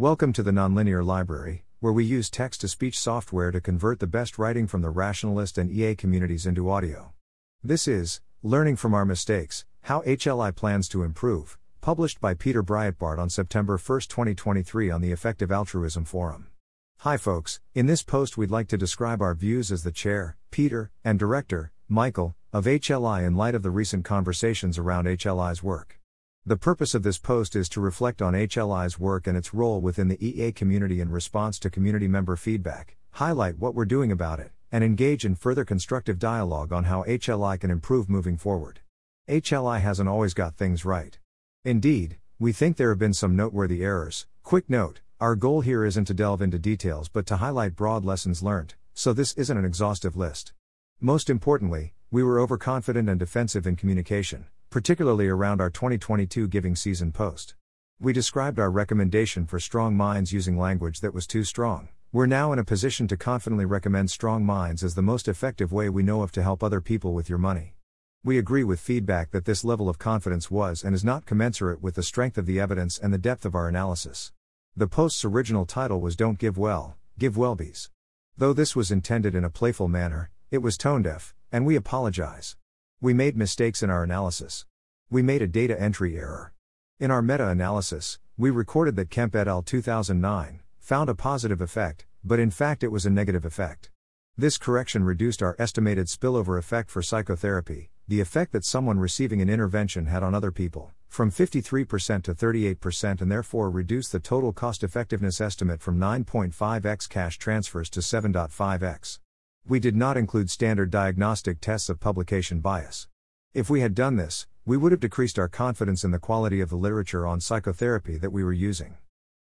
Welcome to the Nonlinear Library, where we use text to speech software to convert the best writing from the rationalist and EA communities into audio. This is Learning from Our Mistakes How HLI Plans to Improve, published by Peter Brietbart on September 1, 2023, on the Effective Altruism Forum. Hi, folks. In this post, we'd like to describe our views as the chair, Peter, and director, Michael, of HLI in light of the recent conversations around HLI's work. The purpose of this post is to reflect on HLI's work and its role within the EA community in response to community member feedback, highlight what we're doing about it, and engage in further constructive dialogue on how HLI can improve moving forward. HLI hasn't always got things right. Indeed, we think there have been some noteworthy errors. Quick note our goal here isn't to delve into details but to highlight broad lessons learned, so this isn't an exhaustive list. Most importantly, we were overconfident and defensive in communication, particularly around our 2022 giving season post. We described our recommendation for StrongMinds using language that was too strong. We're now in a position to confidently recommend StrongMinds as the most effective way we know of to help other people with your money. We agree with feedback that this level of confidence was and is not commensurate with the strength of the evidence and the depth of our analysis. The post's original title was Don't Give Well, Give WELLBYs. Though this was intended in a playful manner, it was tone deaf, and we apologize. We made mistakes in our analysis. We made a data entry error. In our meta analysis, we recorded that Kemp et al. 2009 found a positive effect, but in fact it was a negative effect. This correction reduced our estimated spillover effect for psychotherapy, the effect that someone receiving an intervention had on other people, from 53% to 38% and therefore reduced the total cost effectiveness estimate from 9.5x cash transfers to 7.5x. We did not include standard diagnostic tests of publication bias. If we had done this, we would have decreased our confidence in the quality of the literature on psychotherapy that we were using.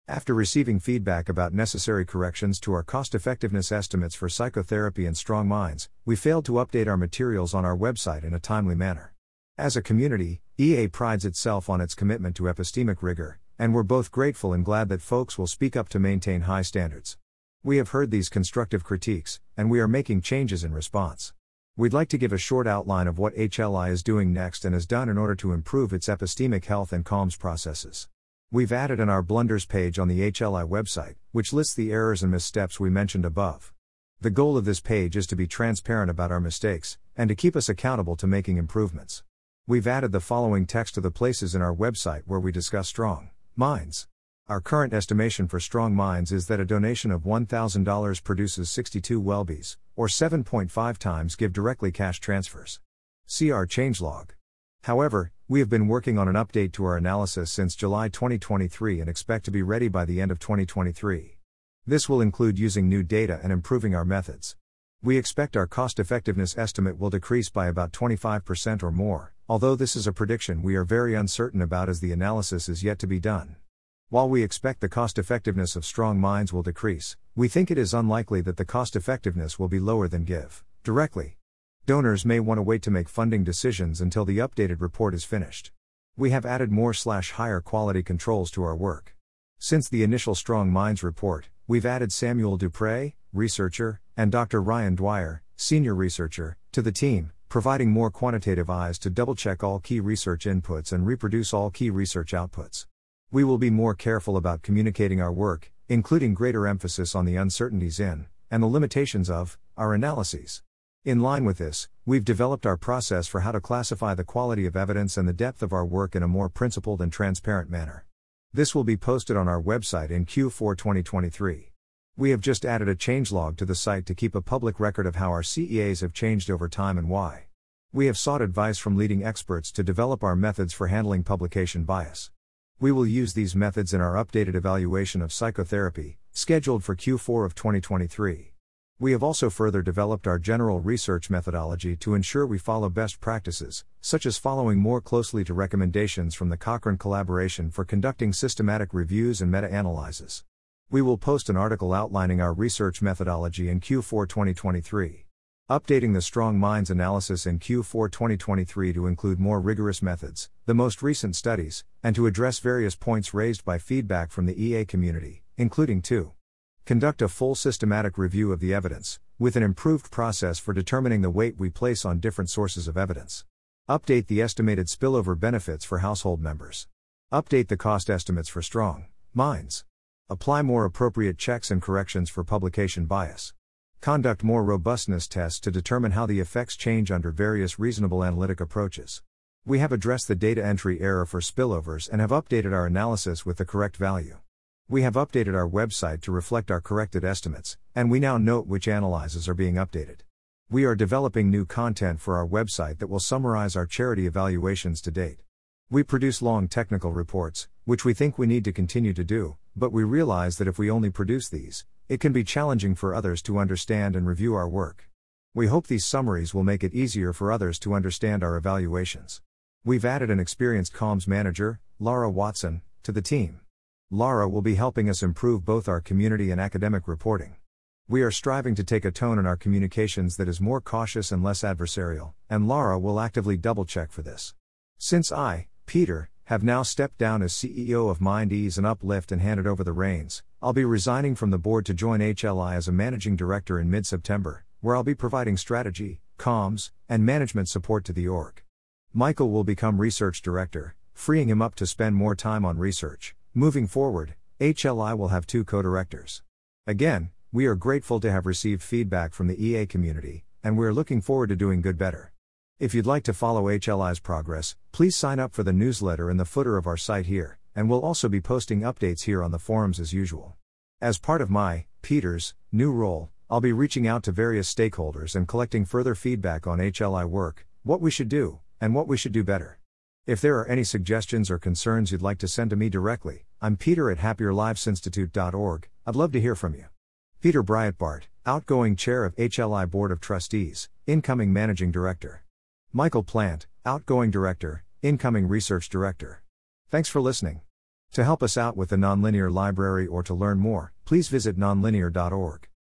After receiving feedback about necessary corrections to our cost effectiveness estimates for psychotherapy and StrongMinds, we failed to update our materials on our website in a timely manner. As a community, EA prides itself on its commitment to epistemic rigor, and we're both grateful and glad that folks will speak up to maintain high standards. We have heard these constructive critiques, and we are making changes in response. We'd like to give a short outline of what HLI is doing next and has done in order to improve its epistemic health and comms processes. We've added an Our Blunders page on the HLI website, which lists the errors and missteps we mentioned above. The goal of this page is to be transparent about our mistakes, and to keep us accountable to making improvements. We've added the following text to the places in our website where we discuss strong minds. Our current estimation for StrongMinds is that a donation of $1,000 produces 62 WELLBYs, or 7.5 times GiveDirectly cash transfers. See our changelog. However, we have been working on an update to our analysis since July 2023 and expect to be ready by the end of 2023. This will include using new data and improving our methods. We expect our cost effectiveness estimate will decrease by about 25% or more, although this is a prediction we are very uncertain about as the analysis is yet to be done. While we expect the cost effectiveness of StrongMinds will decrease, we think it is unlikely that the cost effectiveness will be lower than give directly. Donors may want to wait to make funding decisions until the updated report is finished. We have added more slash higher quality controls to our work. Since the initial StrongMinds report, we've added Samuel Dupret, researcher, and Dr. Ryan Dwyer, senior researcher, to the team, providing more quantitative eyes to double check all key research inputs and reproduce all key research outputs. We will be more careful about communicating our work, including greater emphasis on the uncertainties in, and the limitations of, our analyses. In line with this, we've developed our process for how to classify the quality of evidence and the depth of our work in a more principled and transparent manner. This will be posted on our website in Q4 2023. We have just added a changelog to the site to keep a public record of how our CEAs have changed over time and why. We have sought advice from leading experts to develop our methods for handling publication bias. We will use these methods in our updated evaluation of psychotherapy, scheduled for Q4 of 2023. We have also further developed our general research methodology to ensure we follow best practices, such as following more closely to recommendations from the Cochrane Collaboration for conducting systematic reviews and meta analyses. We will post an article outlining our research methodology in Q4 2023 updating the StrongMinds analysis in Q4 2023 to include more rigorous methods, the most recent studies, and to address various points raised by feedback from the EA community, including to conduct a full systematic review of the evidence, with an improved process for determining the weight we place on different sources of evidence. Update the estimated spillover benefits for household members. Update the cost estimates for Strong Minds. Apply more appropriate checks and corrections for publication bias. Conduct more robustness tests to determine how the effects change under various reasonable analytic approaches. We have addressed the data entry error for spillovers and have updated our analysis with the correct value. We have updated our website to reflect our corrected estimates, and we now note which analyses are being updated. We are developing new content for our website that will summarize our charity evaluations to date. We produce long technical reports, which we think we need to continue to do, but we realize that if we only produce these, it can be challenging for others to understand and review our work. We hope these summaries will make it easier for others to understand our evaluations. We've added an experienced comms manager, Lara Watson, to the team. Lara will be helping us improve both our community and academic reporting. We are striving to take a tone in our communications that is more cautious and less adversarial, and Lara will actively double check for this. Since I, Peter, have now stepped down as CEO of MindEase and Uplift and handed over the reins, I'll be resigning from the board to join HLI as a managing director in mid September, where I'll be providing strategy, comms, and management support to the org. Michael will become research director, freeing him up to spend more time on research. Moving forward, HLI will have two co directors. Again, we are grateful to have received feedback from the EA community, and we are looking forward to doing good better. If you'd like to follow HLI's progress, please sign up for the newsletter in the footer of our site here and we'll also be posting updates here on the forums as usual. As part of my, Peter's, new role, I'll be reaching out to various stakeholders and collecting further feedback on HLI work, what we should do, and what we should do better. If there are any suggestions or concerns you'd like to send to me directly, I'm Peter at happierlivesinstitute.org. I'd love to hear from you. Peter Brietbart, outgoing chair of HLI Board of Trustees, incoming managing director. Michael Plant, outgoing director, incoming research director. Thanks for listening. To help us out with the Nonlinear Library or to learn more, please visit nonlinear.org.